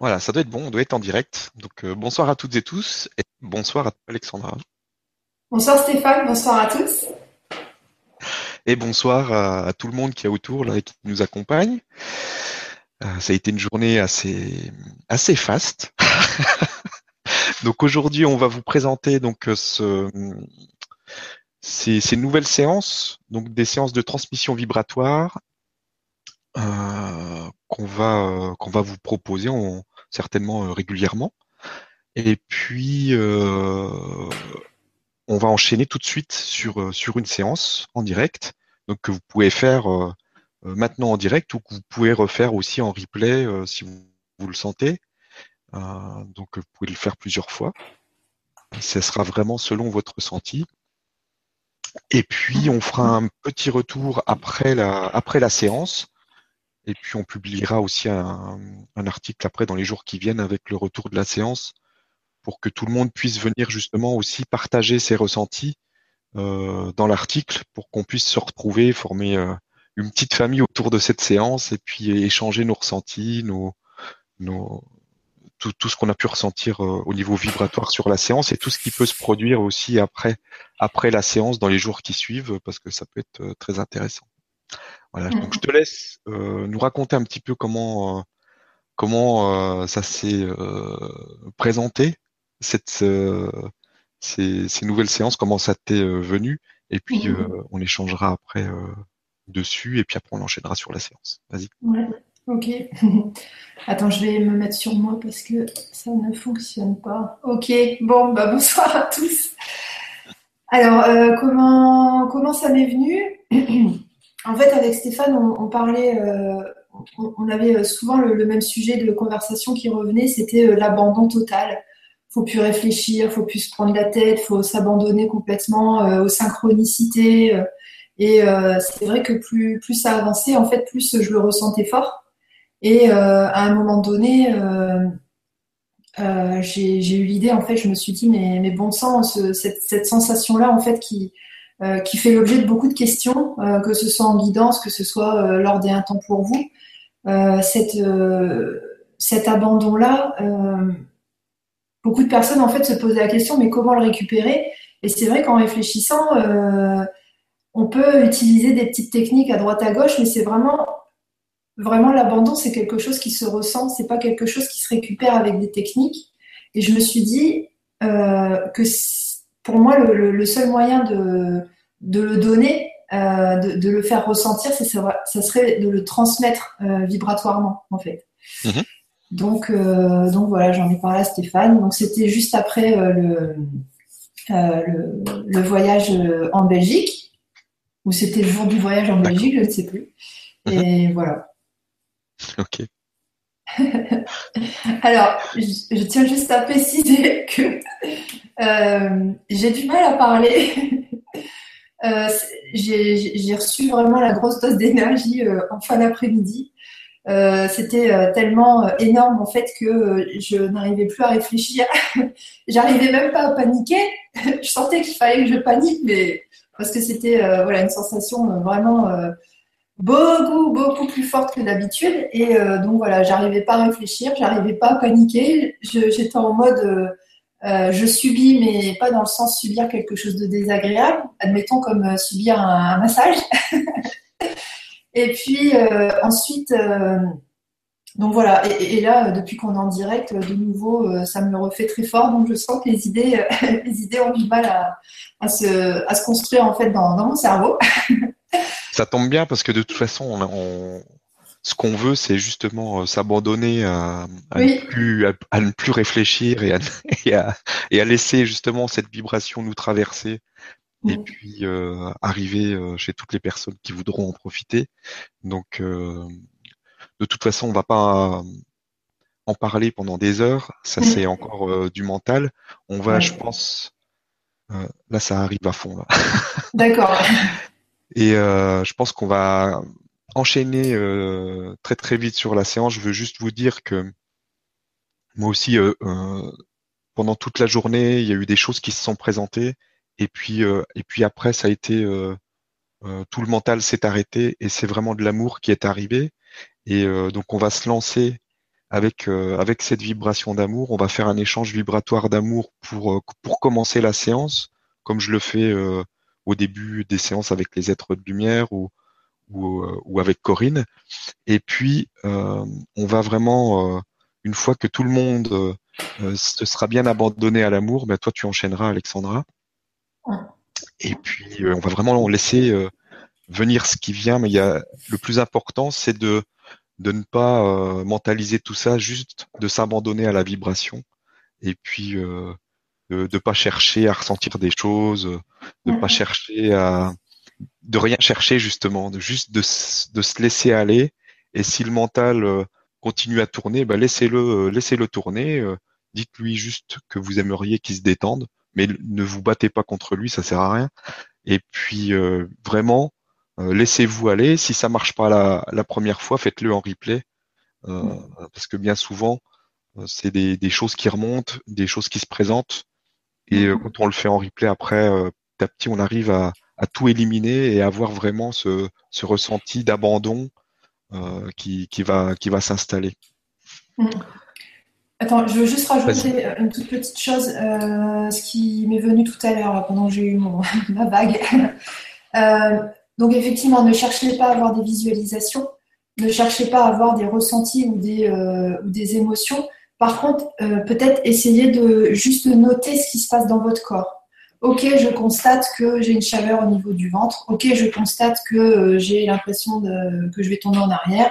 Voilà, ça doit être bon, on doit être en direct. Donc euh, bonsoir à toutes et tous et bonsoir à Alexandra. Bonsoir Stéphane, bonsoir à tous. Et bonsoir à, tout le monde qui est autour là et qui nous accompagne. Euh, ça a été une journée assez assez faste. donc aujourd'hui, on va vous présenter donc ce, ces, ces, nouvelles séances, donc des séances de transmission vibratoire euh, qu'on va qu'on va vous proposer certainement euh, régulièrement. Et puis euh, on va enchaîner tout de suite sur sur une séance en direct, donc que vous pouvez faire maintenant en direct ou que vous pouvez refaire aussi en replay si vous, vous le sentez. donc vous pouvez le faire plusieurs fois. Ce sera vraiment selon votre ressenti. Et puis on fera un petit retour après la après la séance et puis on publiera aussi un, article après dans les jours qui viennent avec le retour de la séance pour que tout le monde puisse venir justement aussi partager ses ressentis euh, dans l'article pour qu'on puisse se retrouver, former euh, une petite famille autour de cette séance et puis échanger nos ressentis, nos, nos tout, tout ce qu'on a pu ressentir euh, au niveau vibratoire sur la séance et tout ce qui peut se produire aussi après après la séance dans les jours qui suivent parce que ça peut être très intéressant. Voilà, donc je te laisse euh, nous raconter un petit peu comment euh, comment euh, ça s'est présenté cette ces, ces, nouvelles séances, comment ça t'est venu, et puis on échangera après dessus, et puis après on enchaînera sur la séance. Vas-y. Ouais, ok. Attends, je vais me mettre sur moi parce que ça ne fonctionne pas. Ok, bon, bah bonsoir à tous. Alors, comment comment ça m'est venu? en fait, avec Stéphane, on, parlait, euh, on, avait euh, souvent le, même sujet de conversation qui revenait, c'était euh, l'abandon total. Faut plus réfléchir, faut plus se prendre la tête, faut s'abandonner complètement aux synchronicités. et c'est vrai que plus, ça avançait, en fait, plus je le ressentais fort. Et à un moment donné, j'ai eu l'idée, en fait, je me suis dit, mais, mais bon sang, cette, cette sensation-là, en fait, qui, euh, qui fait l'objet de beaucoup de questions, euh, que ce soit en guidance, que ce soit euh, lors des un temps pour vous. cet abandon-là, beaucoup de personnes en fait se posaient la question mais comment le récupérer? Et c'est vrai qu'en réfléchissant, on peut utiliser des petites techniques à droite à gauche, mais c'est vraiment vraiment l'abandon, c'est quelque chose qui se ressent, c'est pas quelque chose qui se récupère avec des techniques. Et je me suis dit que pour moi, le, seul moyen de, le donner, euh, de, le faire ressentir, ça, serait de le transmettre euh, vibratoirement, en fait. Mhm. Donc, euh, donc voilà, j'en ai parlé à Stéphane. Donc c'était juste après le, le, voyage en Belgique, ou c'était le jour du voyage en Belgique, je ne sais plus. Et mhm. voilà. Ok. Alors, je, tiens juste à préciser que euh, j'ai du mal à parler. Euh, j'ai reçu vraiment la grosse dose d'énergie euh, en fin d'après-midi. C'était tellement énorme en fait que je n'arrivais plus à réfléchir. J'arrivais même pas à paniquer. je sentais qu'il fallait que je panique, mais parce que c'était voilà une sensation vraiment beaucoup, beaucoup plus forte que d'habitude. Et euh, donc voilà, j'arrivais pas à réfléchir, j'arrivais pas à paniquer. J'étais en mode, euh, euh, je subis, mais pas dans le sens subir quelque chose de désagréable. Admettons comme subir un, massage. et puis ensuite, donc voilà. Et, là, depuis qu'on est en direct, de nouveau, ça me refait très fort. Donc je sens que les idées, les idées ont du mal à, se, à se construire en fait dans mon cerveau. ça tombe bien parce que de toute façon, on, ce qu'on veut, c'est justement euh, s'abandonner à, ne plus, réfléchir et à, et, à, laisser justement cette vibration nous traverser et puis euh, arriver euh, chez toutes les personnes qui voudront en profiter. Donc, de toute façon, on va pas en parler pendant des heures. Ça, c'est encore du mental. On va, je pense, là, ça arrive à fond. D'accord. Et euh, je pense qu'on va enchaîner euh, très très vite sur la séance. Je veux juste vous dire que moi aussi, euh, pendant toute la journée, il y a eu des choses qui se sont présentées. Et puis, et puis après, ça a été tout le mental s'est arrêté et c'est vraiment de l'amour qui est arrivé. Et donc, on va se lancer avec, euh, avec cette vibration d'amour. On va faire un échange vibratoire d'amour pour, euh, pour commencer la séance, comme je le fais euh, au début des séances avec les êtres de lumière ou, ou, ou avec Corinne. Et puis, on va vraiment, une fois que tout le monde se sera bien abandonné à l'amour, ben toi tu enchaîneras, Alexandra. Et puis, on va vraiment laisser venir ce qui vient, mais il y a le plus important, c'est de de ne pas euh, mentaliser tout ça, juste de s'abandonner à la vibration et puis euh, de ne pas chercher à ressentir des choses, de ne pas chercher à de rien chercher justement, de juste de, de se laisser aller. Et si le mental euh, continue à tourner, bah laissez-le laissez-le tourner. Dites-lui juste que vous aimeriez qu'il se détende, mais ne vous battez pas contre lui, ça sert à rien. Et puis vraiment euh, laissez-vous aller. Si ça marche pas la, la première fois, faites-le en replay. Euh, parce que bien souvent, euh, c'est des, des, choses qui remontent, des choses qui se présentent. Et mhm. quand on le fait en replay, après, petit à petit, on arrive à, à, tout éliminer et avoir vraiment ce, ce ressenti d'abandon euh, qui, qui, va, qui va s'installer. Mhm. Attends, je veux juste rajouter une toute petite chose, euh, ce qui m'est venu tout à l'heure pendant que j'ai eu mon, ma vague. Euh, donc effectivement, ne cherchez pas à avoir des visualisations, ne cherchez pas à avoir des ressentis ou des, euh, des émotions. Par contre, euh, peut-être essayez de juste noter ce qui se passe dans votre corps. Ok, je constate que j'ai une chaleur au niveau du ventre. Ok, je constate que euh, j'ai l'impression que je vais tomber en arrière.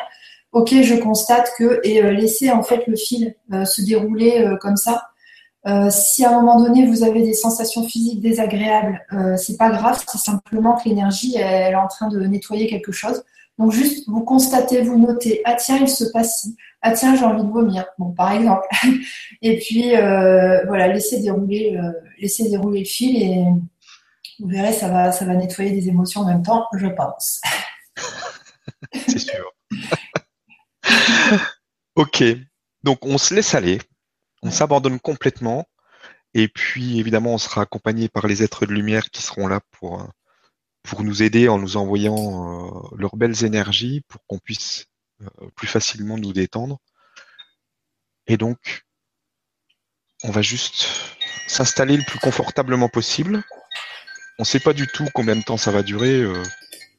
Ok, je constate que et laissez en fait le fil se dérouler comme ça. Euh, si à un moment donné vous avez des sensations physiques désagréables, euh, c'est pas grave, c'est simplement que l'énergie est en train de nettoyer quelque chose. Donc juste vous constatez, vous notez, ah tiens il se passe ci, ah tiens j'ai envie de vomir, bon par exemple. et puis euh, voilà laissez dérouler, euh, laissez dérouler le fil et vous verrez ça va ça va nettoyer des émotions en même temps, je pense. c'est sûr. ok, donc on se laisse aller on s'abandonne complètement. Et puis, évidemment, on sera accompagné par les êtres de lumière qui seront là pour, euh, pour nous aider en nous envoyant euh, leurs belles énergies pour qu'on puisse euh, plus facilement nous détendre. Et donc, on va juste s'installer le plus confortablement possible. On ne sait pas du tout combien de temps ça va durer,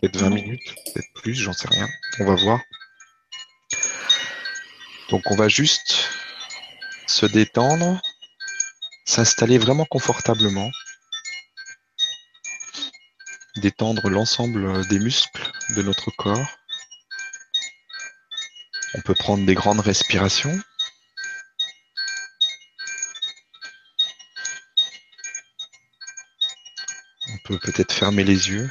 peut-être 20 minutes, peut-être plus, j'en sais rien. On va voir. Donc on va juste se détendre, s'installer vraiment confortablement, détendre l'ensemble des muscles de notre corps. On peut prendre des grandes respirations. On peut peut-être fermer les yeux.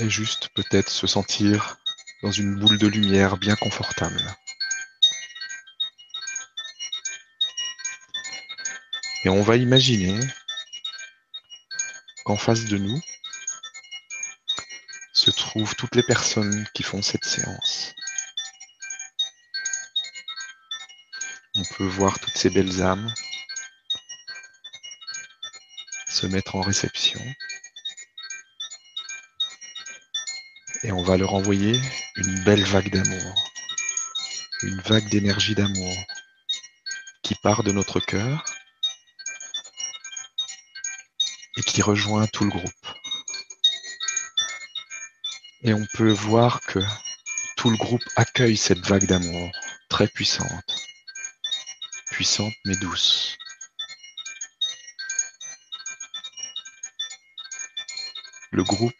et juste peut-être se sentir dans une boule de lumière bien confortable. Et on va imaginer qu'en face de nous se trouvent toutes les personnes qui font cette séance. On peut voir toutes ces belles âmes se mettre en réception. et on va leur envoyer une belle vague d'amour, une vague d'énergie d'amour qui part de notre cœur qui rejoint tout le groupe. Et on peut voir que tout le groupe accueille cette vague d'amour très puissante, puissante mais douce. Le groupe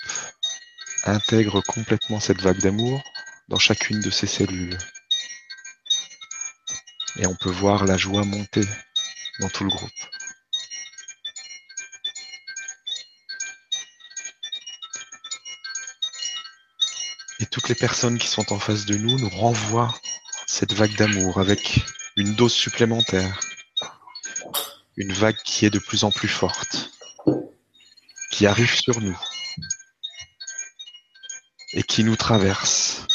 intègre complètement cette vague d'amour dans chacune de ses cellules. Et on peut voir la joie monter dans tout le groupe. Toutes les personnes qui sont en face de nous nous renvoient cette vague d'amour avec une dose supplémentaire. Une vague qui est de plus en plus forte, qui arrive sur nous et qui nous traverse.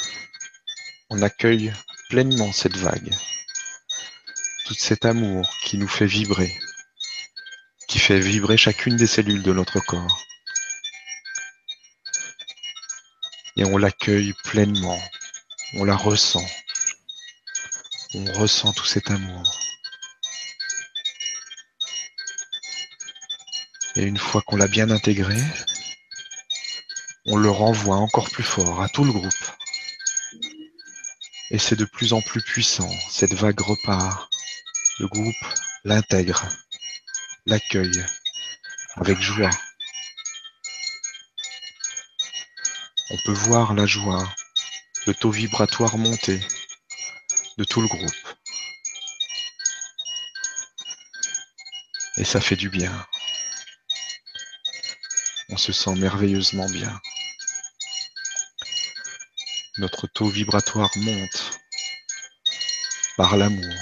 On accueille pleinement cette vague, tout cet amour qui nous fait vibrer, qui fait vibrer chacune des cellules de notre corps. Et on l'accueille pleinement, on la ressent, on ressent tout cet amour. Et une fois qu'on l'a bien intégré, on le renvoie encore plus fort à tout le groupe. Et c'est de plus en plus puissant, cette vague repart. Le groupe l'intègre, l'accueille avec joie. On peut voir la joie, le taux vibratoire monter de tout le groupe. Et ça fait du bien. On se sent merveilleusement bien. Notre taux vibratoire monte par l'amour.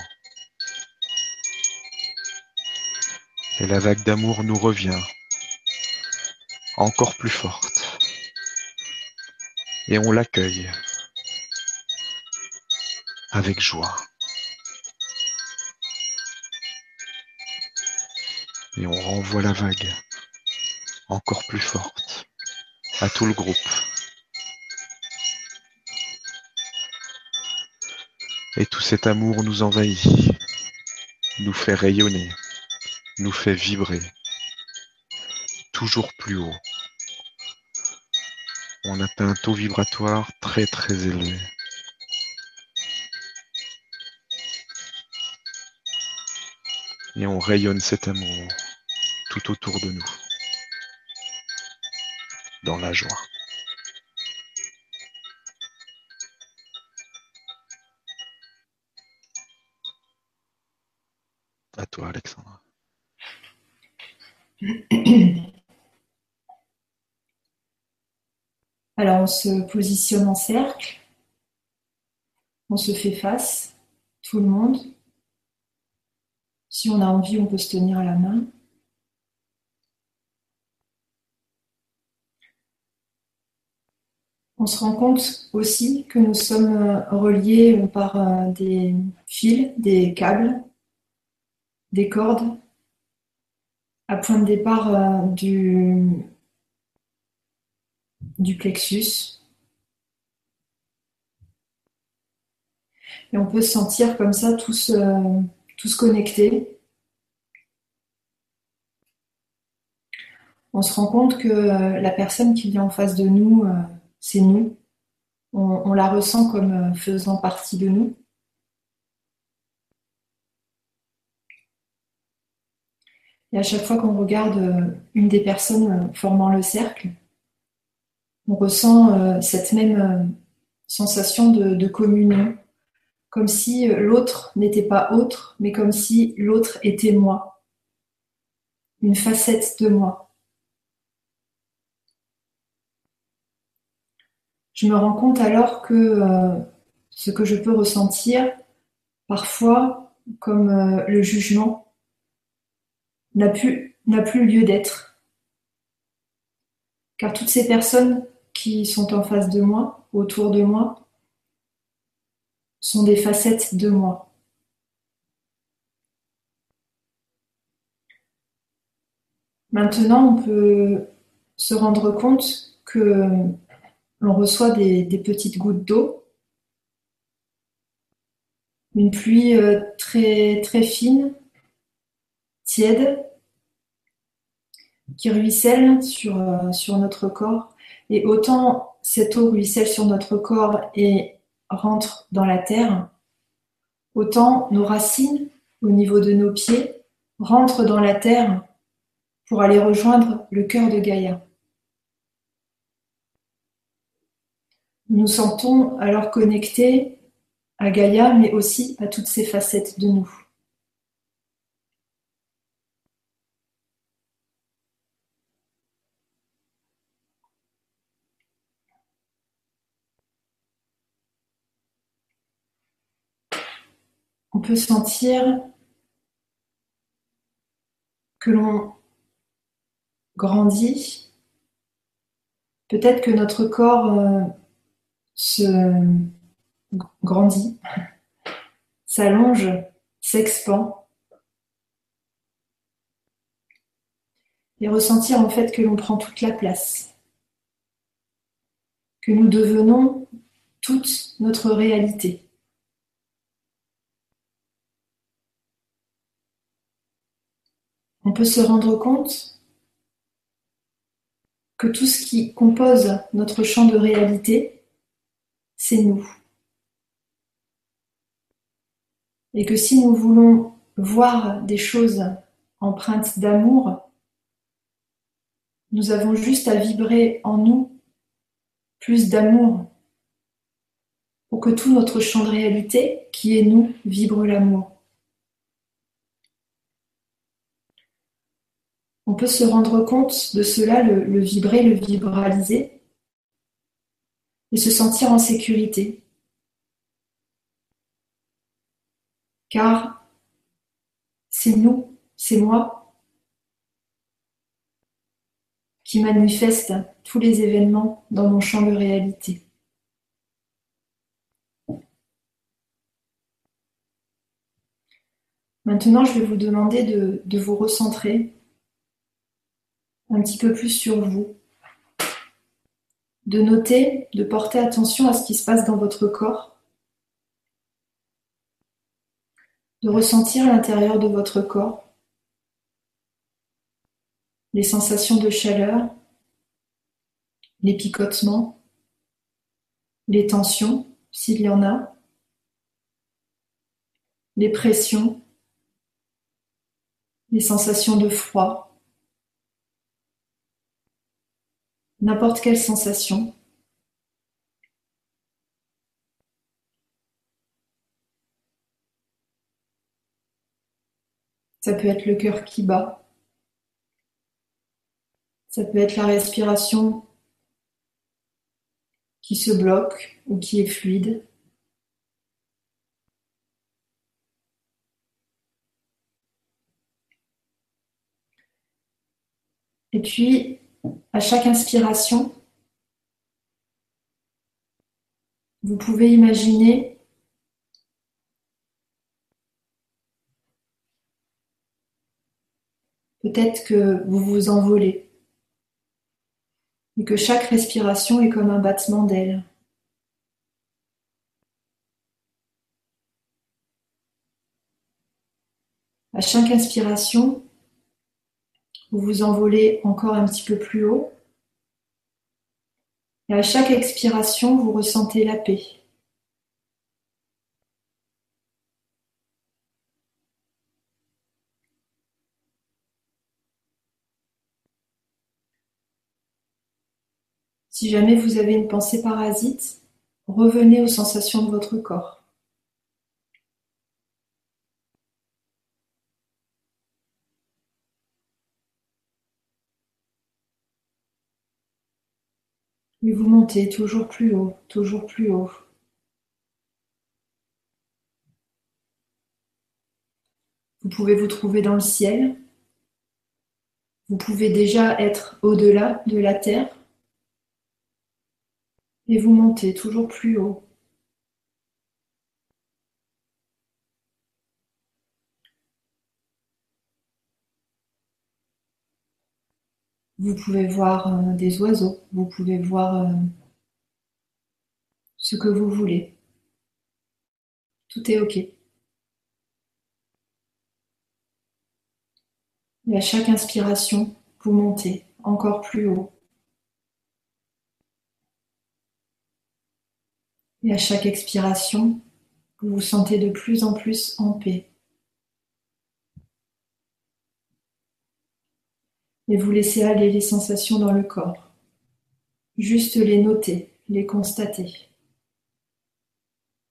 Et la vague d'amour nous revient encore plus forte. Et on l'accueille avec joie. Et on renvoie la vague encore plus forte à tout le groupe. Et tout cet amour nous envahit, nous fait rayonner, nous fait vibrer, toujours plus haut. On atteint un taux vibratoire très très élevé. Et on rayonne cet amour tout autour de nous, dans la joie. À toi, Alexandra. Alors on se positionne en cercle, on se fait face, tout le monde. Si on a envie, on peut se tenir à la main. On se rend compte aussi que nous sommes reliés par des fils, des câbles, des cordes à point de départ euh, du, du plexus. Et on peut se sentir comme ça tous, euh, connectés. On se rend compte que euh, la personne qui vient en face de nous, c'est nous. on, la ressent comme faisant partie de nous. Et à chaque fois qu'on regarde euh, une des personnes euh, formant le cercle, on ressent euh, cette même sensation de, communion, comme si l'autre n'était pas autre, mais comme si l'autre était moi, une facette de moi. Je me rends compte alors que ce que je peux ressentir parfois comme le jugement n'a plus, n'a plus lieu d'être. Car toutes ces personnes qui sont en face de moi, autour de moi, sont des facettes de moi. Maintenant, on peut se rendre compte que l'on reçoit des, petites gouttes d'eau, une pluie euh, très, très fine tiède qui ruisselle sur, euh, sur notre corps. Et autant cette eau ruisselle sur notre corps et rentre dans la terre, autant nos racines au niveau de nos pieds rentrent dans la terre pour aller rejoindre le cœur de Gaïa. Nous nous sentons alors connectés à Gaïa, mais aussi à toutes ces facettes de nous. on peut sentir que l'on grandit. Peut-être que notre corps euh, se grandit, s'allonge, s'expand. Et ressentir en fait que l'on prend toute la place. que nous devenons toute notre réalité. On peut se rendre compte que tout ce qui compose notre champ de réalité, c'est nous. Et que si nous voulons voir des choses empreintes d'amour, nous avons juste à vibrer en nous plus d'amour pour que tout notre champ de réalité, qui est nous, vibre l'amour. On peut se rendre compte de cela, le, vibrer, le vibraliser, et se sentir en sécurité. Car c'est nous, c'est moi qui manifeste tous les événements dans mon champ de réalité. Maintenant, je vais vous demander de, de, vous recentrer un petit peu plus sur vous, de noter, de porter attention à ce qui se passe dans votre corps, de ressentir l'intérieur de votre corps, les sensations de chaleur, les picotements, les tensions, s'il y en a, les pressions, les sensations de froid, n'importe quelle sensation. Ça peut être le cœur qui bat. Ça peut être la respiration qui se bloque ou qui est fluide. Et puis, à chaque inspiration, vous pouvez imaginer peut-être que vous vous envolez et que chaque respiration est comme un battement d'ailes. À chaque inspiration, vous vous envolez encore un petit peu plus haut. Et à chaque expiration, vous ressentez la paix. Si jamais vous avez une pensée parasite, revenez aux sensations de votre corps. Toujours plus haut, toujours plus haut. Vous pouvez vous trouver dans le ciel. Vous pouvez déjà être au-delà de la terre. Et vous montez toujours plus haut. Vous pouvez voir euh, des oiseaux, vous pouvez voir euh, ce que vous voulez. Tout est OK. Et à chaque inspiration, vous montez encore plus haut. Et à chaque expiration, vous vous sentez de plus en plus en paix. Et vous laissez aller les sensations dans le corps. Juste les noter, les constater.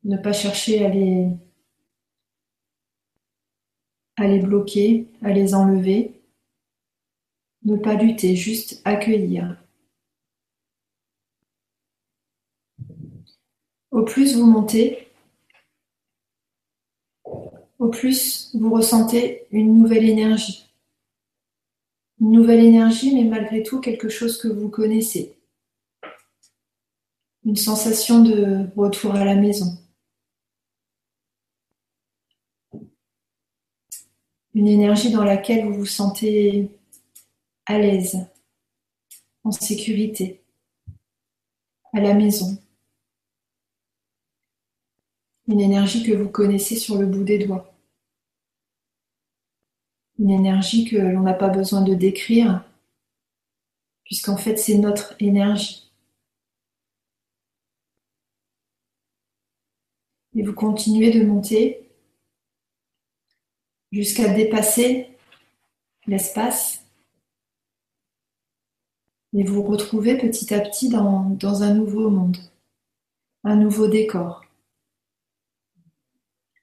Ne pas chercher à les, bloquer, à les enlever. Ne pas lutter, juste accueillir. Au plus vous montez, au plus vous ressentez une nouvelle énergie. Une nouvelle énergie, mais malgré tout quelque chose que vous connaissez. Une sensation de retour à la maison. Une énergie dans laquelle vous vous sentez à l'aise, en sécurité. à la maison. Une énergie que vous connaissez sur le bout des doigts. Une énergie que l'on n'a pas besoin de décrire, puisqu'en fait c'est notre énergie. Et vous continuez de monter jusqu'à dépasser l'espace et vous retrouvez petit à petit dans, dans un nouveau monde, un nouveau décor.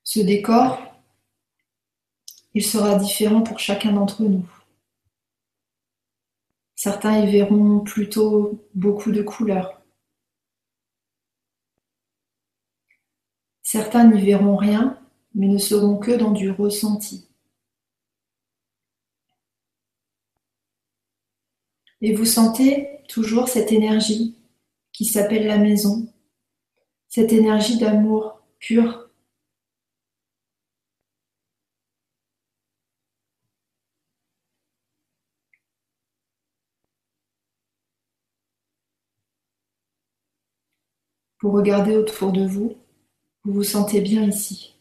Ce décor, il sera différent pour chacun d'entre nous. Certains y verront plutôt beaucoup de couleurs. Certains n'y verront rien, mais ne seront que dans du ressenti. Et vous sentez toujours cette énergie qui s'appelle la maison, cette énergie d'amour pur. Vous regardez autour de vous, vous vous sentez bien ici.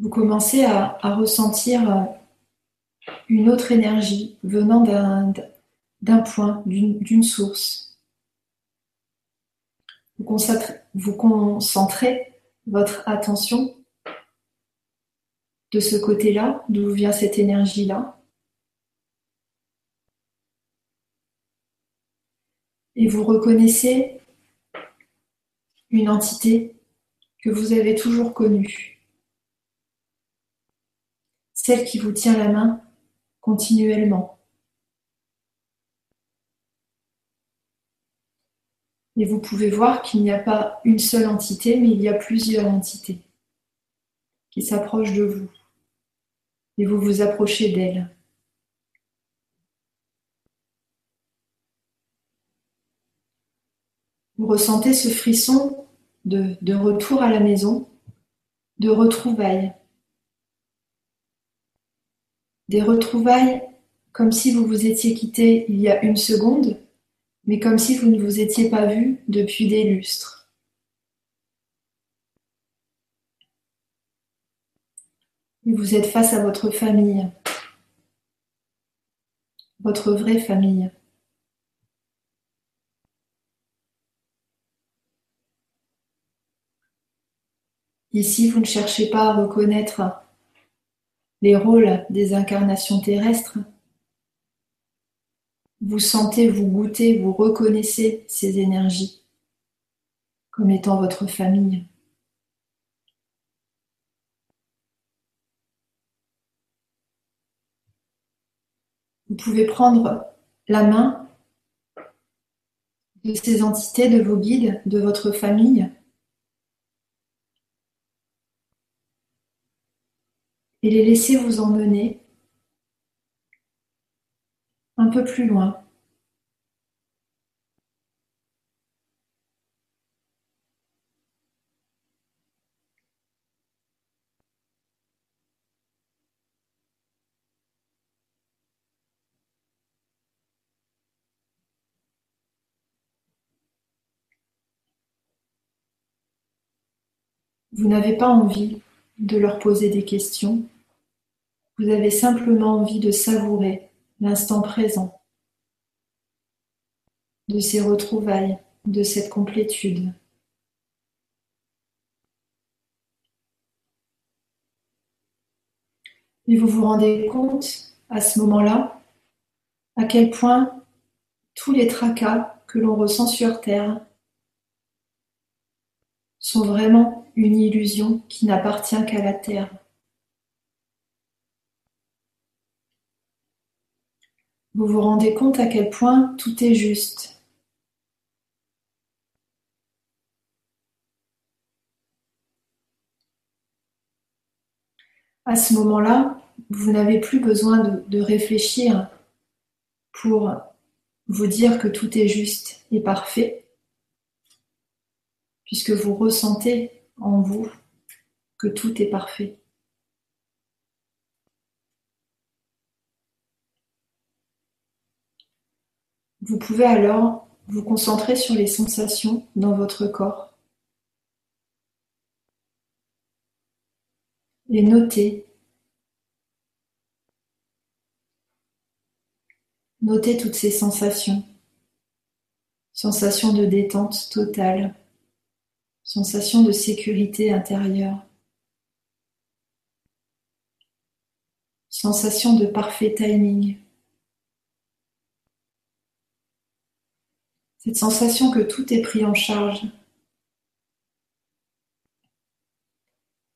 vous commencez à, ressentir une autre énergie venant d'un point, d'une source. Vous concentrez votre attention de ce côté-là, d'où vient cette énergie-là. Et vous reconnaissez une entité que vous avez toujours connue celle qui vous tient la main continuellement. Et vous pouvez voir qu'il n'y a pas une seule entité, mais il y a plusieurs entités qui s'approchent de vous. Et vous vous approchez d'elles. Vous ressentez ce frisson de, de retour à la maison, de retrouvailles. Des retrouvailles comme si vous vous étiez quitté il y a une seconde, mais comme si vous ne vous étiez pas vu depuis des lustres. Vous êtes face à votre famille, votre vraie famille. Ici, vous ne cherchez pas à reconnaître les rôles des incarnations terrestres, vous sentez, vous goûtez, vous reconnaissez ces énergies comme étant votre famille. Vous pouvez prendre la main de ces entités, de vos guides, de votre famille, et les laisser vous emmener un peu plus loin. Vous n'avez pas envie de leur poser des questions. Vous avez simplement envie de savourer l'instant présent, de ces retrouvailles, de cette complétude. Et vous vous rendez compte à ce moment-là à quel point tous les tracas que l'on ressent sur Terre sont vraiment une illusion qui n'appartient qu'à la Terre. Vous vous rendez compte à quel point tout est juste. À ce moment-là, vous n'avez plus besoin de, réfléchir pour vous dire que tout est juste et parfait, puisque vous ressentez en vous que tout est parfait. Vous pouvez alors vous concentrer sur les sensations dans votre corps et noter. Notez toutes ces sensations. Sensation de détente totale, sensation de sécurité intérieure, sensation de parfait timing. Cette sensation que tout est pris en charge.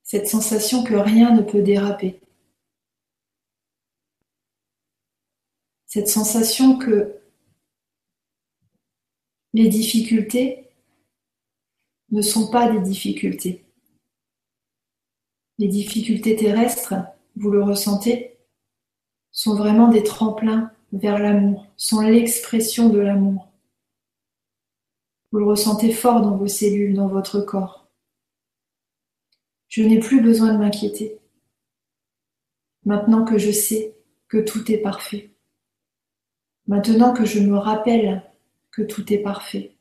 Cette sensation que rien ne peut déraper. Cette sensation que les difficultés ne sont pas des difficultés. Les difficultés terrestres, vous le ressentez, sont vraiment des tremplins vers l'amour, sont l'expression de l'amour. Vous le ressentez fort dans vos cellules, dans votre corps. Je n'ai plus besoin de m'inquiéter. Maintenant que je sais que tout est parfait. Maintenant que je me rappelle que tout est parfait.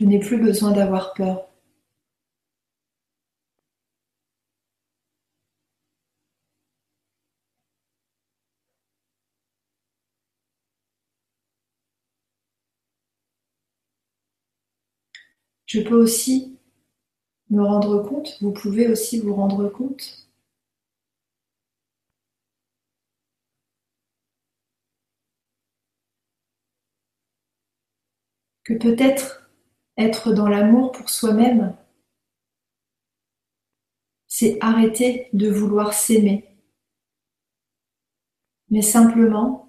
Je n'ai plus besoin d'avoir peur. Je peux aussi me rendre compte, vous pouvez aussi vous rendre compte que peut-être être dans l'amour pour soi-même, c'est arrêter de vouloir s'aimer, mais simplement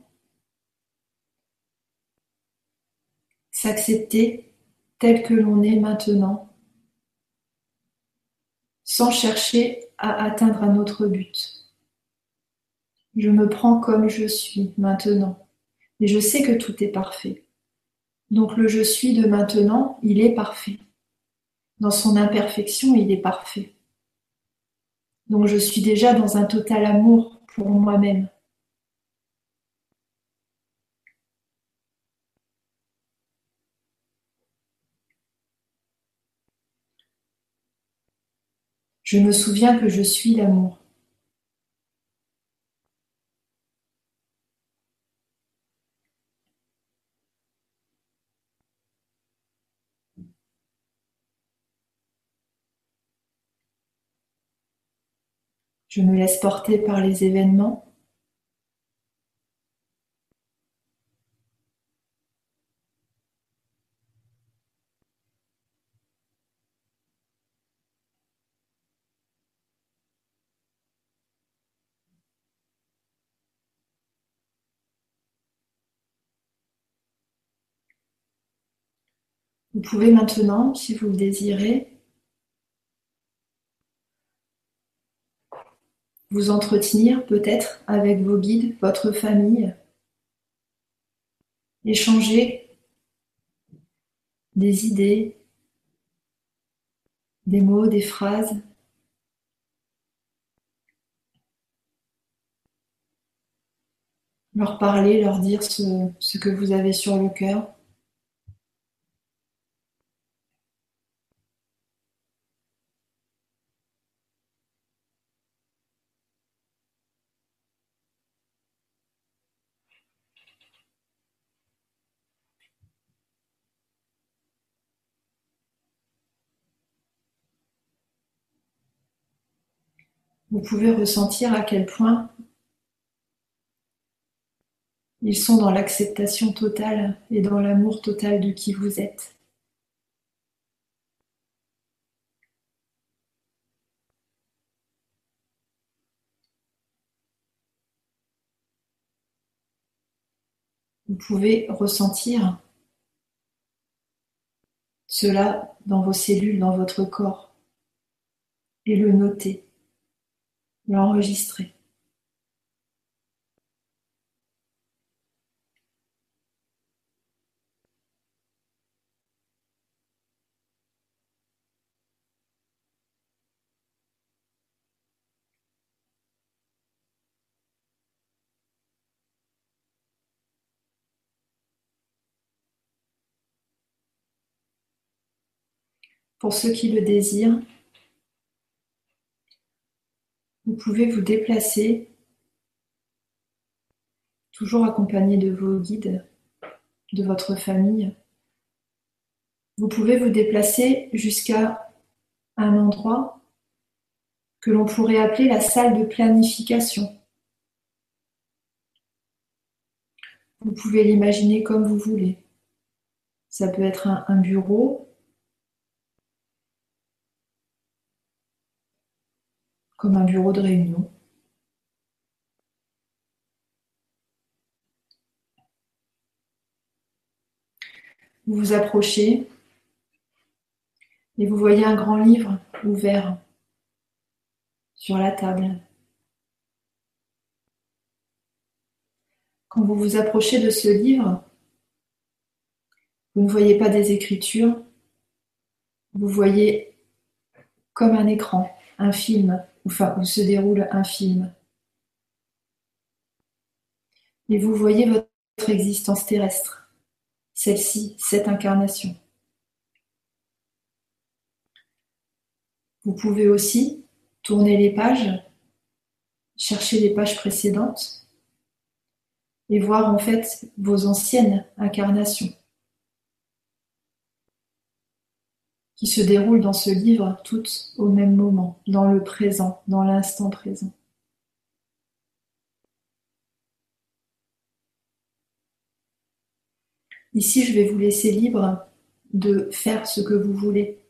s'accepter tel que l'on est maintenant, sans chercher à atteindre un autre but. Je me prends comme je suis maintenant, et je sais que tout est parfait. Donc le je suis de maintenant, il est parfait. Dans son imperfection, il est parfait. Donc je suis déjà dans un total amour pour moi-même. Je me souviens que je suis l'amour. Je me laisse porter par les événements? Vous pouvez maintenant, si vous le désirez, vous entretenir peut-être avec vos guides, votre famille, échanger des idées, des mots, des phrases. Leur parler, leur dire ce, que vous avez sur le cœur. Vous pouvez ressentir à quel point ils sont dans l'acceptation totale et dans l'amour total de qui vous êtes. Vous pouvez ressentir cela dans vos cellules, dans votre corps, et le noter l'enregistrer. Pour ceux qui le désirent, vous pouvez vous déplacer, toujours accompagné de vos guides, de votre famille. Vous pouvez vous déplacer jusqu'à un endroit que l'on pourrait appeler la salle de planification. Vous pouvez l'imaginer comme vous voulez. Ça peut être un, bureau, comme un bureau de réunion. Vous vous approchez et vous voyez un grand livre ouvert sur la table. Quand vous vous approchez de ce livre, vous ne voyez pas des écritures, vous voyez comme un écran, un film, où se déroule un film. Et vous voyez votre existence terrestre, celle-ci, cette incarnation. Vous pouvez aussi tourner les pages, chercher les pages précédentes et voir en fait vos anciennes incarnations qui se déroulent dans ce livre toutes au même moment, dans le présent, dans l'instant présent. Ici, je vais vous laisser libre de faire ce que vous voulez.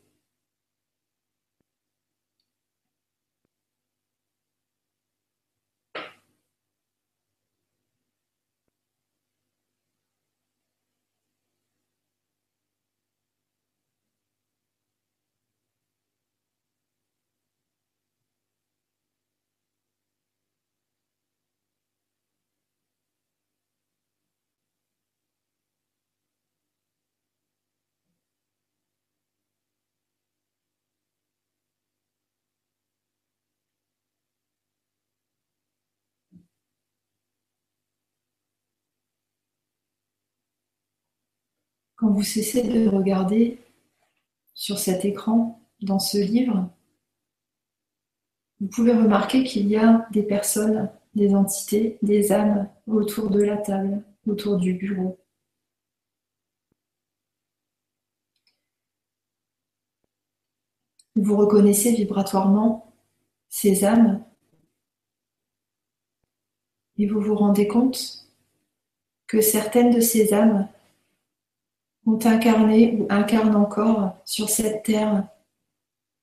Quand vous cessez de regarder sur cet écran, dans ce livre, vous pouvez remarquer qu'il y a des personnes, des entités, des âmes autour de la table, autour du bureau. Vous reconnaissez vibratoirement ces âmes et vous vous rendez compte que certaines de ces âmes ont incarné ou incarnent encore sur cette terre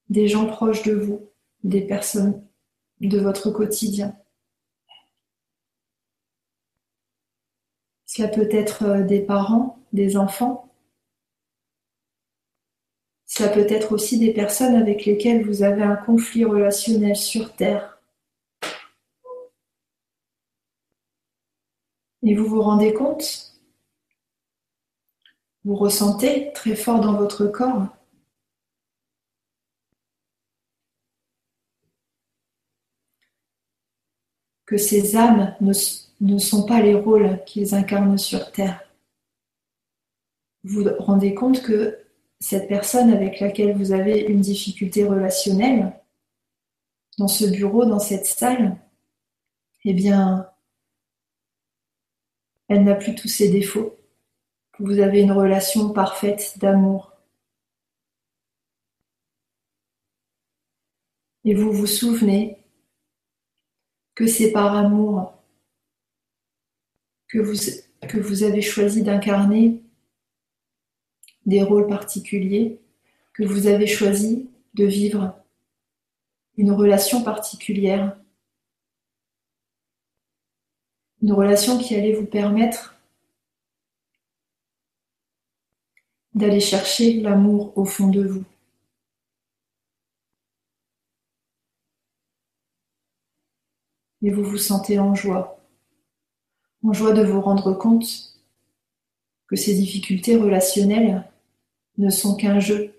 des gens proches de vous, des personnes de votre quotidien. Cela peut être euh, des parents, des enfants. Cela peut être aussi des personnes avec lesquelles vous avez un conflit relationnel sur Terre. Et vous vous rendez compte vous ressentez très fort dans votre corps que ces âmes ne, sont pas les rôles qu'ils incarnent sur Terre. Vous vous rendez compte que cette personne avec laquelle vous avez une difficulté relationnelle, dans ce bureau, dans cette salle, eh bien, elle n'a plus tous ses défauts vous avez une relation parfaite d'amour. Et vous vous souvenez que c'est par amour que vous, que vous avez choisi d'incarner des rôles particuliers, que vous avez choisi de vivre une relation particulière, une relation qui allait vous permettre d'aller chercher l'amour au fond de vous. Et vous vous sentez en joie, en joie de vous rendre compte que ces difficultés relationnelles ne sont qu'un jeu,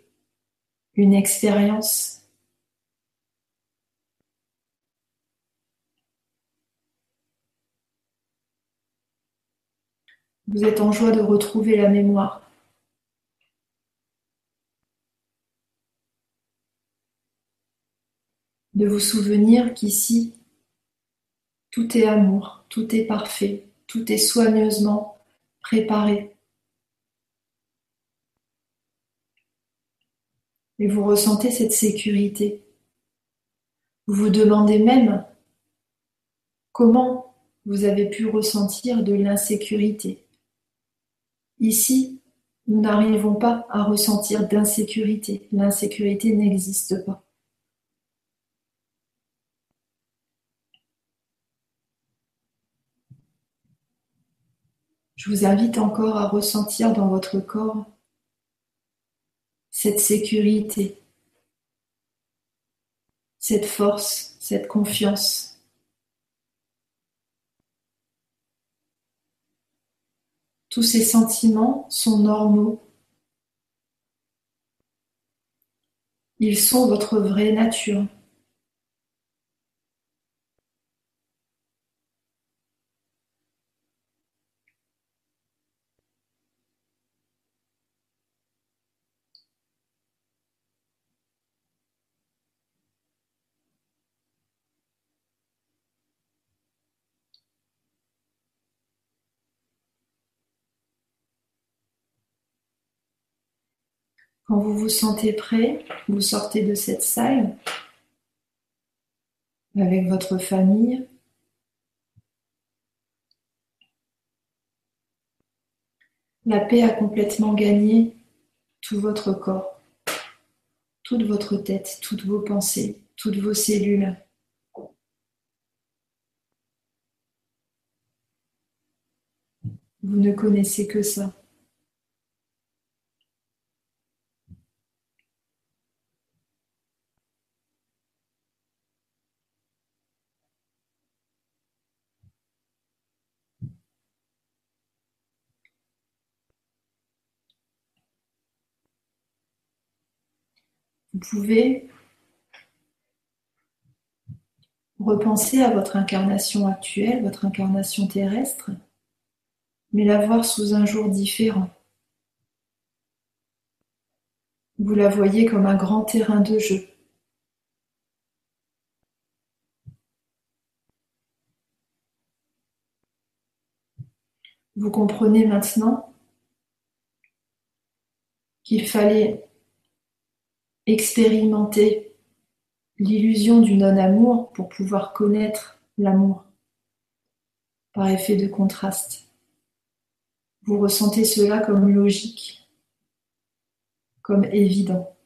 une expérience. Vous êtes en joie de retrouver la mémoire de vous souvenir qu'ici, tout est amour, tout est parfait, tout est soigneusement préparé. Et vous ressentez cette sécurité. Vous vous demandez même comment vous avez pu ressentir de l'insécurité. Ici, nous n'arrivons pas à ressentir d'insécurité. L'insécurité n'existe pas. Je vous invite encore à ressentir dans votre corps cette sécurité, cette force, cette confiance. Tous ces sentiments sont normaux. Ils sont votre vraie nature. Quand vous vous sentez prêt, vous sortez de cette salle avec votre famille. La paix a complètement gagné tout votre corps, toute votre tête, toutes vos pensées, toutes vos cellules. Vous ne connaissez que ça. Vous pouvez repenser à votre incarnation actuelle, votre incarnation terrestre, mais la voir sous un jour différent. Vous la voyez comme un grand terrain de jeu. Vous comprenez maintenant qu'il fallait expérimenter l'illusion du non-amour pour pouvoir connaître l'amour par effet de contraste. Vous ressentez cela comme logique, comme évident.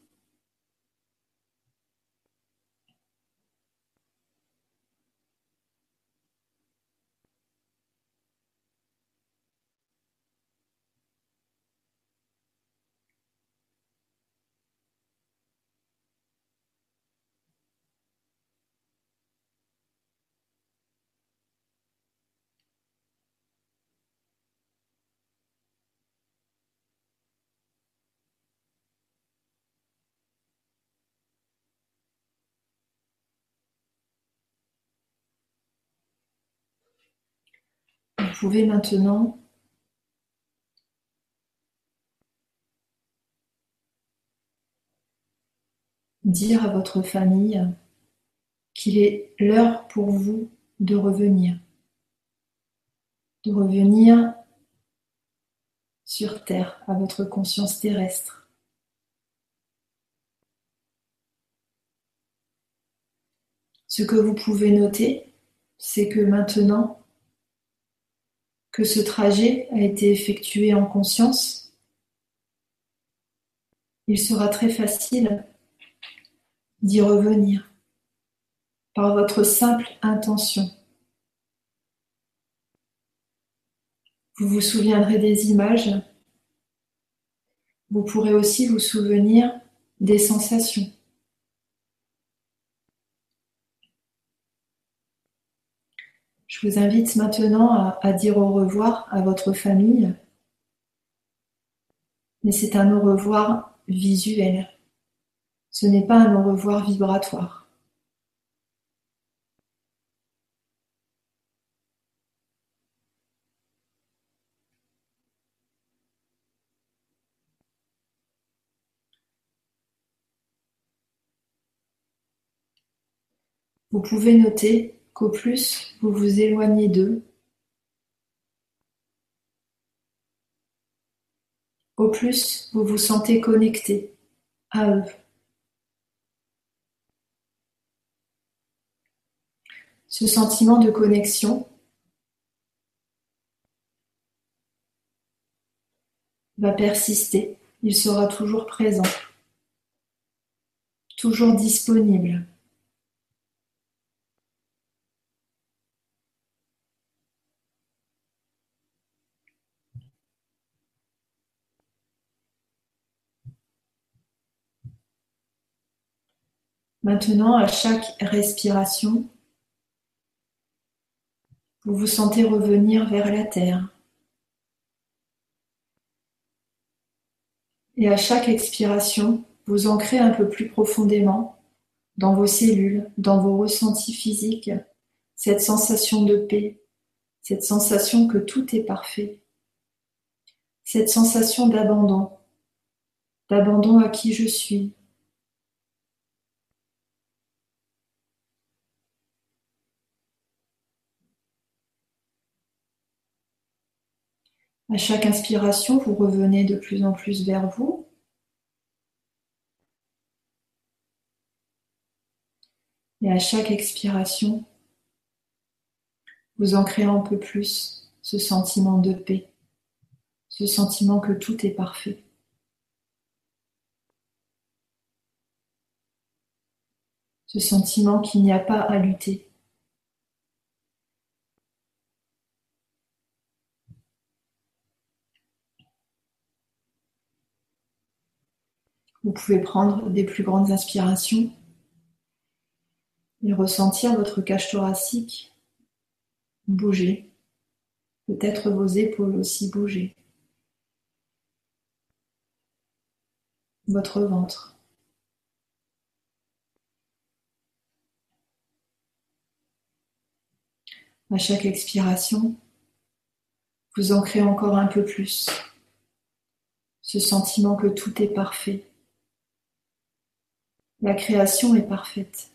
Vous pouvez maintenant dire à votre famille qu'il est l'heure pour vous de revenir, de revenir sur Terre, à votre conscience terrestre. Ce que vous pouvez noter, c'est que maintenant, que ce trajet a été effectué en conscience, il sera très facile d'y revenir par votre simple intention. Vous vous souviendrez des images, vous pourrez aussi vous souvenir des sensations. Je vous invite maintenant à, dire au revoir à votre famille, mais c'est un au revoir visuel. Ce n'est pas un au revoir vibratoire. Vous pouvez noter qu'au plus vous vous éloignez d'eux, au plus vous vous sentez connecté à eux. Ce sentiment de connexion va persister, il sera toujours présent, toujours disponible. Maintenant, à chaque respiration, vous vous sentez revenir vers la terre. Et à chaque expiration, vous ancrez un peu plus profondément dans vos cellules, dans vos ressentis physiques, cette sensation de paix, cette sensation que tout est parfait, cette sensation d'abandon, d'abandon à qui je suis, À chaque inspiration, vous revenez de plus en plus vers vous. Et à chaque expiration, vous ancrez un peu plus ce sentiment de paix, ce sentiment que tout est parfait. Ce sentiment qu'il n'y a pas à lutter, Vous pouvez prendre des plus grandes inspirations et ressentir votre cage thoracique bouger. Peut-être vos épaules aussi bouger. Votre ventre. À chaque expiration, vous ancrez encore un peu plus ce sentiment que tout est parfait, la création est parfaite.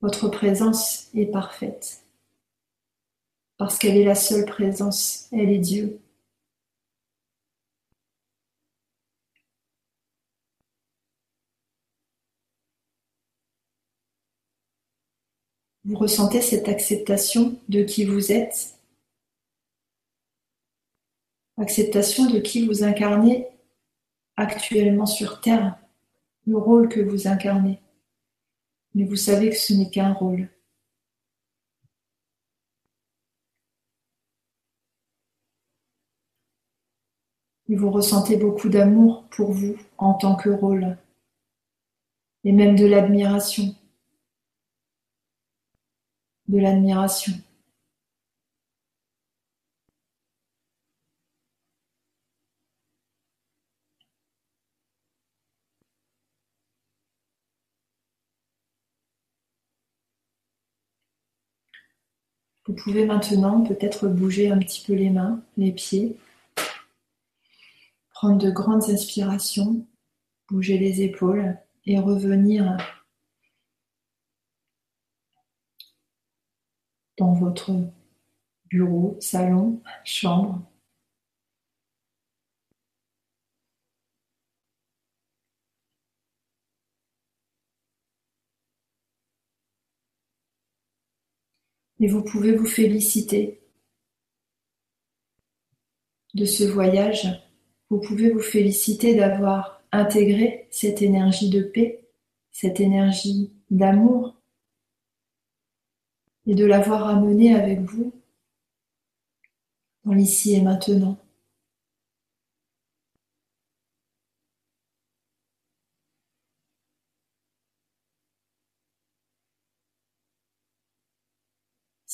Votre présence est parfaite. Parce qu'elle est la seule présence, elle est Dieu. Vous ressentez cette acceptation de qui vous êtes, acceptation de qui vous incarnez? Actuellement sur Terre, le rôle que vous incarnez. Mais vous savez que ce n'est qu'un rôle. Et vous ressentez beaucoup d'amour pour vous en tant que rôle, et même de l'admiration. De l'admiration. Vous pouvez maintenant peut-être bouger un petit peu les mains, les pieds, prendre de grandes inspirations, bouger les épaules et revenir dans votre bureau, salon, chambre. Et vous pouvez vous féliciter de ce voyage. Vous pouvez vous féliciter d'avoir intégré cette énergie de paix, cette énergie d'amour, et de l'avoir amenée avec vous dans l'ici et maintenant.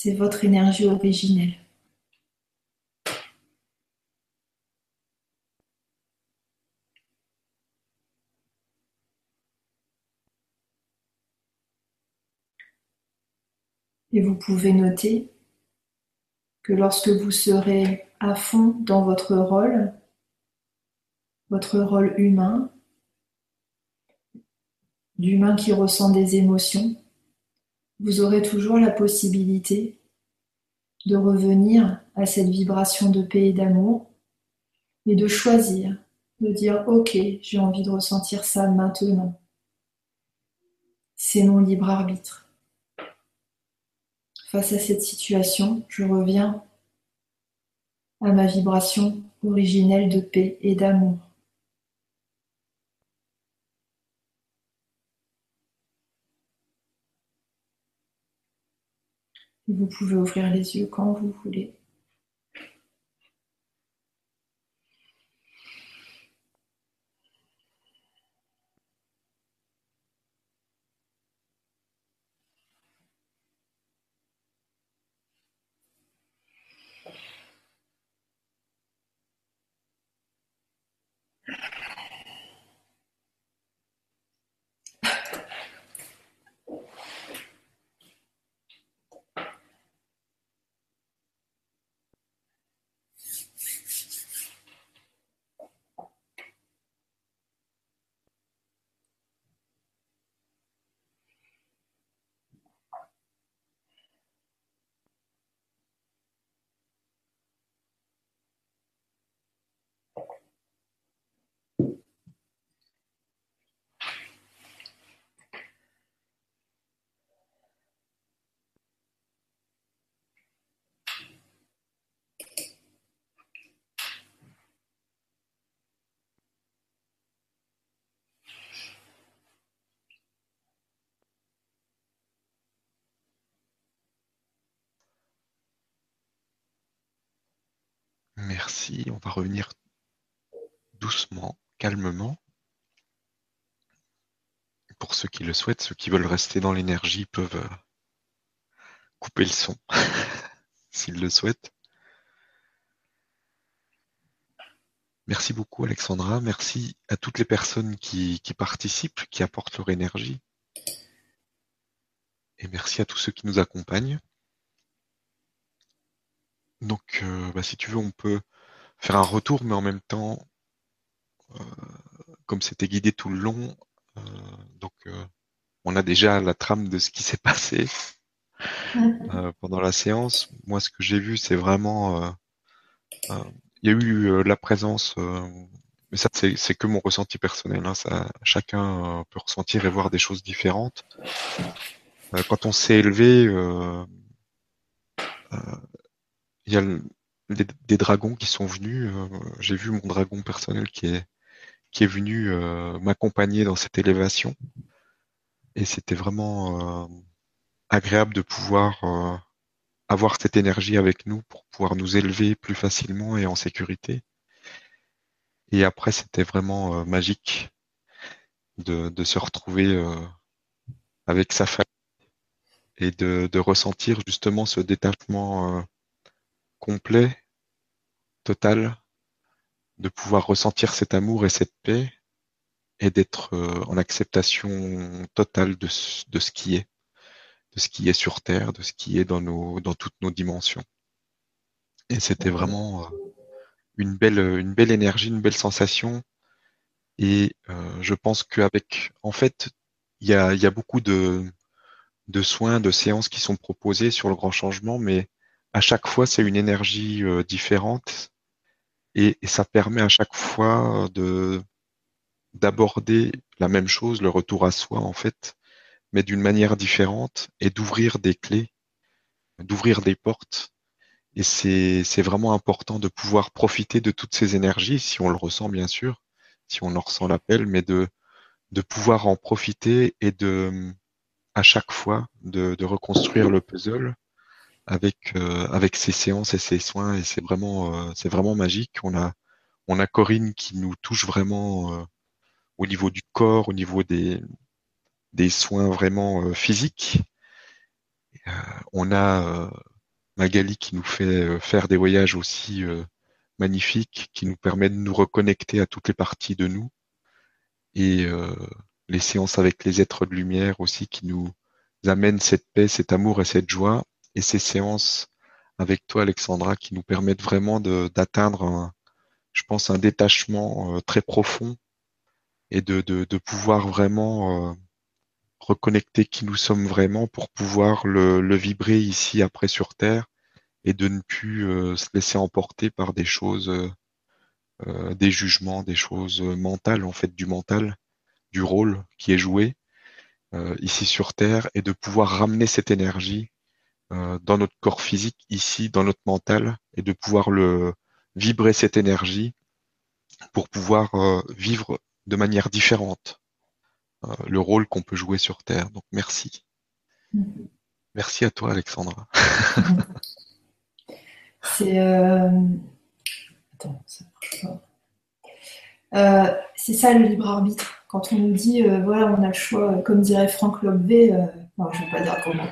C'est votre énergie originelle. Et vous pouvez noter que lorsque vous serez à fond dans votre rôle, votre rôle humain, d'humain qui ressent des émotions, vous aurez toujours la possibilité de revenir à cette vibration de paix et d'amour et de choisir, de dire ok, j'ai envie de ressentir ça maintenant. C'est mon libre arbitre. Face à cette situation, je reviens à ma vibration originelle de paix et d'amour. Vous pouvez ouvrir les yeux quand vous voulez. Merci. On va revenir doucement, calmement. Pour ceux qui le souhaitent, ceux qui veulent rester dans l'énergie peuvent euh, couper le son s'ils le souhaitent. Merci beaucoup Alexandra, merci à toutes les personnes qui, qui, participent, qui apportent leur énergie. Et merci à tous ceux qui nous accompagnent. Donc, euh, bah, si tu veux, on peut faire un retour, mais en même temps, euh, comme c'était guidé tout le long, euh, donc on a déjà la trame de ce qui s'est passé pendant la séance. Moi, ce que j'ai vu, c'est vraiment, il y a eu la présence, mais ça, c'est que mon ressenti personnel. Hein, ça, chacun peut ressentir et voir des choses différentes. quand on s'est élevé, il y a des, dragons qui sont venus. Euh, j'ai vu mon dragon personnel qui est, qui est venu euh, m'accompagner dans cette élévation. Et c'était vraiment euh, agréable de pouvoir avoir cette énergie avec nous pour pouvoir nous élever plus facilement et en sécurité. Et après, c'était vraiment magique de, de, se retrouver avec sa famille et de, de ressentir justement ce détachement complet, total, de pouvoir ressentir cet amour et cette paix et d'être euh, en acceptation totale de, de, ce qui est, de ce qui est sur Terre, de ce qui est dans, nos, dans toutes nos dimensions. Et c'était vraiment euh, une belle, une belle énergie, une belle sensation. Et euh, je pense qu'avec, en fait, il y a, y a beaucoup de, de soins, de séances qui sont proposées sur le grand changement, mais à chaque fois, c'est une énergie euh, différente et, ça permet à chaque fois de d'aborder la même chose, le retour à soi en fait, mais d'une manière différente et d'ouvrir des clés, d'ouvrir des portes. Et c'est c'est vraiment important de pouvoir profiter de toutes ces énergies, si on le ressent bien sûr, si on en ressent l'appel, mais de de pouvoir en profiter et de à chaque fois de, de reconstruire le puzzle avec euh, avec ces séances et ces soins et c'est vraiment euh, c'est vraiment magique. On a on a Corinne qui nous touche vraiment euh, au niveau du corps, au niveau des des soins vraiment physiques. on a Magali qui nous fait faire des voyages aussi magnifiques, qui nous permet de nous reconnecter à toutes les parties de nous. Et les séances avec les êtres de lumière aussi qui nous amènent cette paix, cet amour et cette joie et ces séances avec toi, Alexandra, qui nous permettent vraiment d'atteindre, je pense, un détachement euh, très profond et de, de, de pouvoir vraiment euh, reconnecter qui nous sommes vraiment pour pouvoir le, vibrer ici après sur Terre et de ne plus euh, se laisser emporter par des choses, euh, des jugements, des choses mentales, en fait, du mental, du rôle qui est joué ici sur Terre et de pouvoir ramener cette énergie dans notre corps physique, ici, dans notre mental, et de pouvoir vibrer cette énergie pour pouvoir vivre de manière différente euh, le rôle qu'on peut jouer sur Terre. Donc merci. Merci à toi, Alexandra. c'est euh, euh, ça le libre arbitre. Quand on nous dit, voilà, on a le choix, comme dirait Franck Lobvé, non, je ne vais pas dire comment,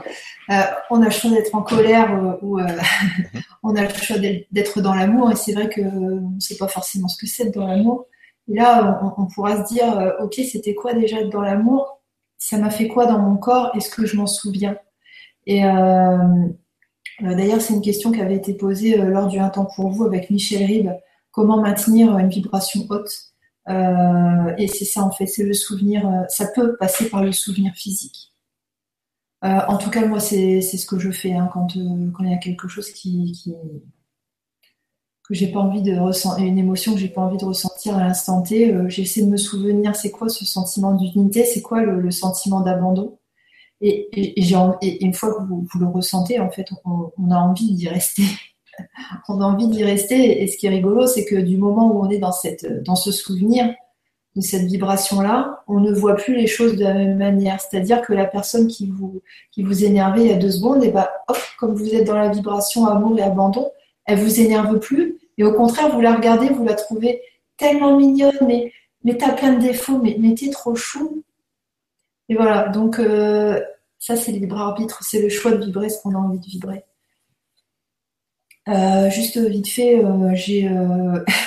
on a le choix d'être en colère ou mm-hmm. on a le choix d'être dans l'amour. Et c'est vrai qu'on ne sait pas forcément ce que c'est dans l'amour. Et là, on, pourra se dire, euh, ok, c'était quoi déjà être dans l'amour? Ça m'a fait quoi dans mon corps? Est-ce que je m'en souviens? Et euh, euh, d'ailleurs, c'est une question qui avait été posée lors du Un temps pour vous avec Michel Ribes. Comment maintenir une vibration haute? Et c'est ça en fait, c'est le souvenir. ça peut passer par le souvenir physique. En tout cas, moi, c'est ce que je fais hein, quand, il y a quelque chose qui, que j'ai pas envie de ressentir, une émotion que j'ai pas envie de ressentir à l'instant T, euh, j'essaie de me souvenir c'est quoi ce sentiment d'unité, c'est quoi le, sentiment d'abandon. Et, et, une fois que vous, le ressentez, en fait, on, a envie d'y rester. on a envie d'y rester. Et ce qui est rigolo, c'est que du moment où on est dans, cette, dans ce souvenir, de cette vibration-là, on ne voit plus les choses de la même manière. C'est-à-dire que la personne qui vous, qui vous énervait il y a deux secondes, et bah, hop, comme vous êtes dans la vibration amour et abandon, elle vous énerve plus. Et au contraire, vous la regardez, vous la trouvez tellement mignonne, mais, mais t'as plein de défauts, mais, mais t'es trop chou. Et voilà, donc euh, ça c'est le libre arbitre, c'est le choix de vibrer ce qu'on a envie de vibrer. Euh, juste vite fait, euh, j'ai,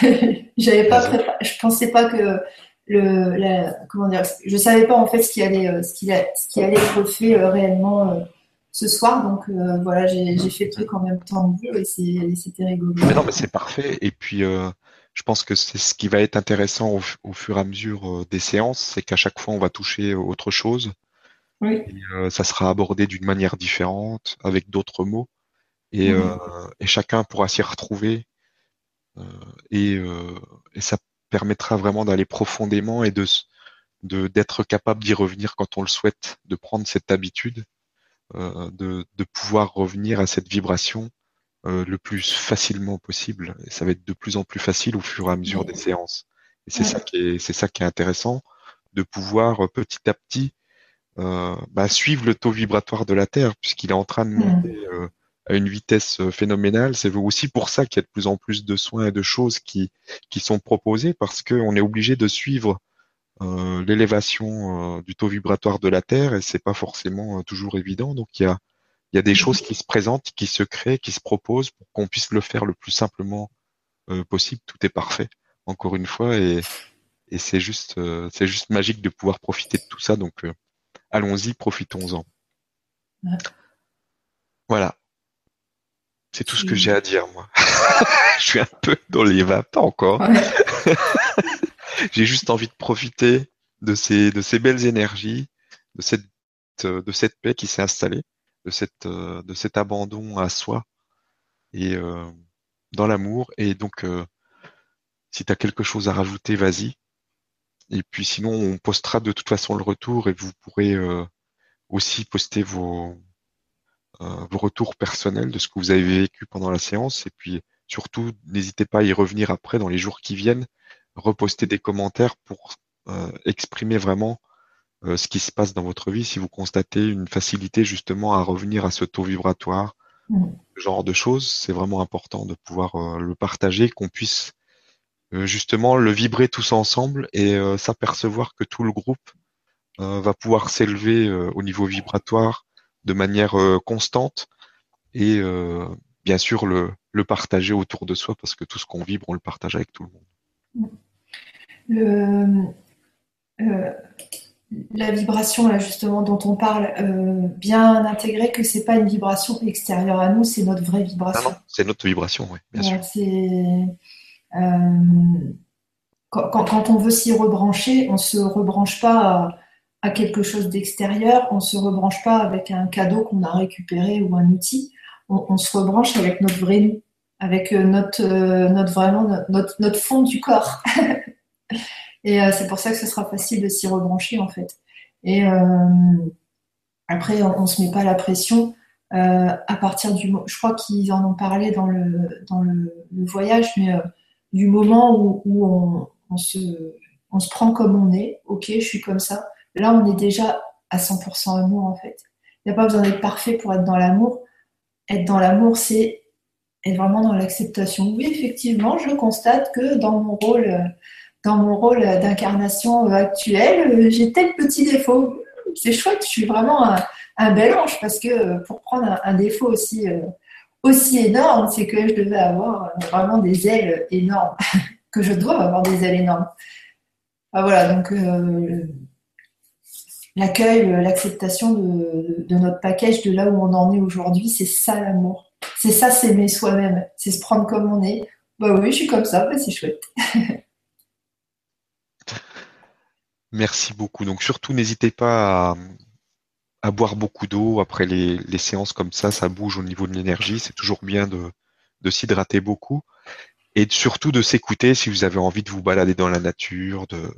j'avais pas je pensais pas que le, la, comment dire, je savais pas en fait ce qui allait, ce qui, ce qui allait être fait réellement ce soir. Donc euh, voilà, j'ai fait le truc en même temps et c'était rigolo. Mais non, mais c'est parfait. Et puis, euh, je pense que c'est ce qui va être intéressant au, fur et à mesure euh, des séances, c'est qu'à chaque fois, on va toucher autre chose. Oui. ça sera abordé d'une manière différente, avec d'autres mots. Et, et, chacun pourra s'y retrouver. Et, et, ça permettra vraiment d'aller profondément et de d'être capable d'y revenir quand on le souhaite, de prendre cette habitude euh, de, de, pouvoir revenir à cette vibration euh, le plus facilement possible. Et ça va être de plus en plus facile au fur et à mesure des séances. Et c'est ça qui est, c'est ça qui est intéressant, de pouvoir euh, petit à petit euh, bah, suivre le taux vibratoire de la Terre, puisqu'il est en train de monter à une vitesse phénoménale. C'est aussi pour ça qu'il y a de plus en plus de soins et de choses qui, qui sont proposées, parce qu'on est obligé de suivre euh, l'élévation euh, du taux vibratoire de la Terre et c'est pas forcément euh, toujours évident. Donc il y a, il y a des choses qui se présentent, qui se créent, qui se proposent pour qu'on puisse le faire le plus simplement possible. Tout est parfait, encore une fois, et, et c'est juste, c'est juste magique de pouvoir profiter de tout ça. Donc allons-y, profitons-en. Voilà. C'est tout ce que j'ai à dire, moi. Je suis un peu dans les vapes, encore. J'ai juste envie de profiter de ces, de ces belles énergies, de cette, de cette paix qui s'est installée, de, cette, de cet abandon à soi et euh, dans l'amour. Et donc, euh, si tu as quelque chose à rajouter, vas-y. Et puis sinon, on postera de toute façon le retour et vous pourrez euh, aussi poster vos, vos retours personnels de ce que vous avez vécu pendant la séance. Et puis surtout, n'hésitez pas à y revenir après dans les jours qui viennent reposter des commentaires pour euh, exprimer vraiment euh, ce qui se passe dans votre vie. Si vous constatez une facilité justement à revenir à ce taux vibratoire, ce genre de choses, c'est vraiment important de pouvoir euh, le partager, qu'on puisse justement le vibrer tous ensemble et s'apercevoir que tout le groupe va pouvoir s'élever au niveau vibratoire de manière constante et bien sûr le, le partager autour de soi parce que tout ce qu'on vibre, on le partage avec tout le monde. Le, euh, la vibration là justement dont on parle, euh, bien intégrer que c'est pas une vibration extérieure à nous, c'est notre vraie vibration. c'est notre vibration, oui, bien sûr. Euh, quand, on veut s'y rebrancher, on se rebranche pas à, quelque chose d'extérieur, on ne se rebranche pas avec un cadeau qu'on a récupéré ou un outil. On, se rebranche avec notre vrai nous, avec euh, notre, euh, notre vraiment notre, fond du corps. Et euh, c'est pour ça que ce sera facile de s'y rebrancher en fait. Et après, on, ne se met pas la pression. à partir du, je crois qu'ils en ont parlé dans le dans le, voyage, mais du moment où, où on, se on se prend comme on est, ok, je suis comme ça. Là, on est déjà à 100% amour en fait. Il n'y a pas besoin d'être parfait pour être dans l'amour. Être dans l'amour, c'est être vraiment dans l'acceptation. Oui, effectivement, je constate que dans mon rôle, dans mon rôle d'incarnation actuel, j'ai tel petit défaut. C'est chouette, je suis vraiment un, bel ange parce que pour prendre un, défaut aussi, euh, énorme, c'est que je devais avoir vraiment des ailes énormes, que je dois avoir des ailes énormes. Ah, voilà, donc euh, l'accueil, l'acceptation de, notre package, de là où on en est aujourd'hui, c'est ça l'amour. C'est ça s'aimer soi-même, c'est se prendre comme on est. Bah oui, je suis comme ça, bah c'est chouette. Merci beaucoup. Donc surtout, n'hésitez pas à, boire beaucoup d'eau. Après les, séances comme ça, ça bouge au niveau de l'énergie. C'est toujours bien de, s'hydrater beaucoup. Et surtout de s'écouter si vous avez envie de vous balader dans la nature, de,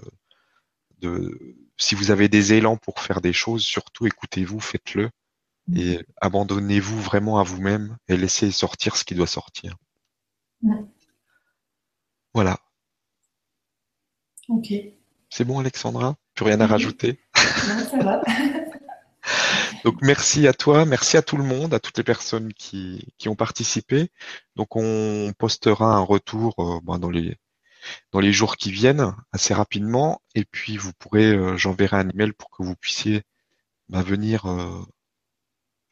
de si vous avez des élans pour faire des choses, surtout écoutez-vous, faites-le et abandonnez-vous vraiment à vous-même et laissez sortir ce qui doit sortir. Voilà. Ok. C'est bon, Alexandra? Plus rien à rajouter? Non, ça va. Donc merci à toi, merci à tout le monde, à toutes les personnes qui, ont participé. Donc on postera un retour euh, ben, dans les dans les jours qui viennent assez rapidement. Et puis vous pourrez, euh, j'enverrai un email pour que vous puissiez bah, venir euh,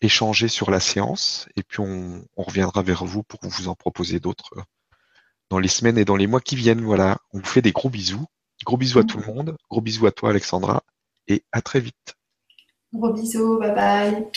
échanger sur la séance. Et puis on, reviendra vers vous pour vous en proposer d'autres euh, dans les semaines et dans les mois qui viennent. Voilà, on vous fait des gros bisous. Gros bisous à tout le monde. Gros bisous à toi Alexandra. Et à très vite. Gros bisous, bye bye.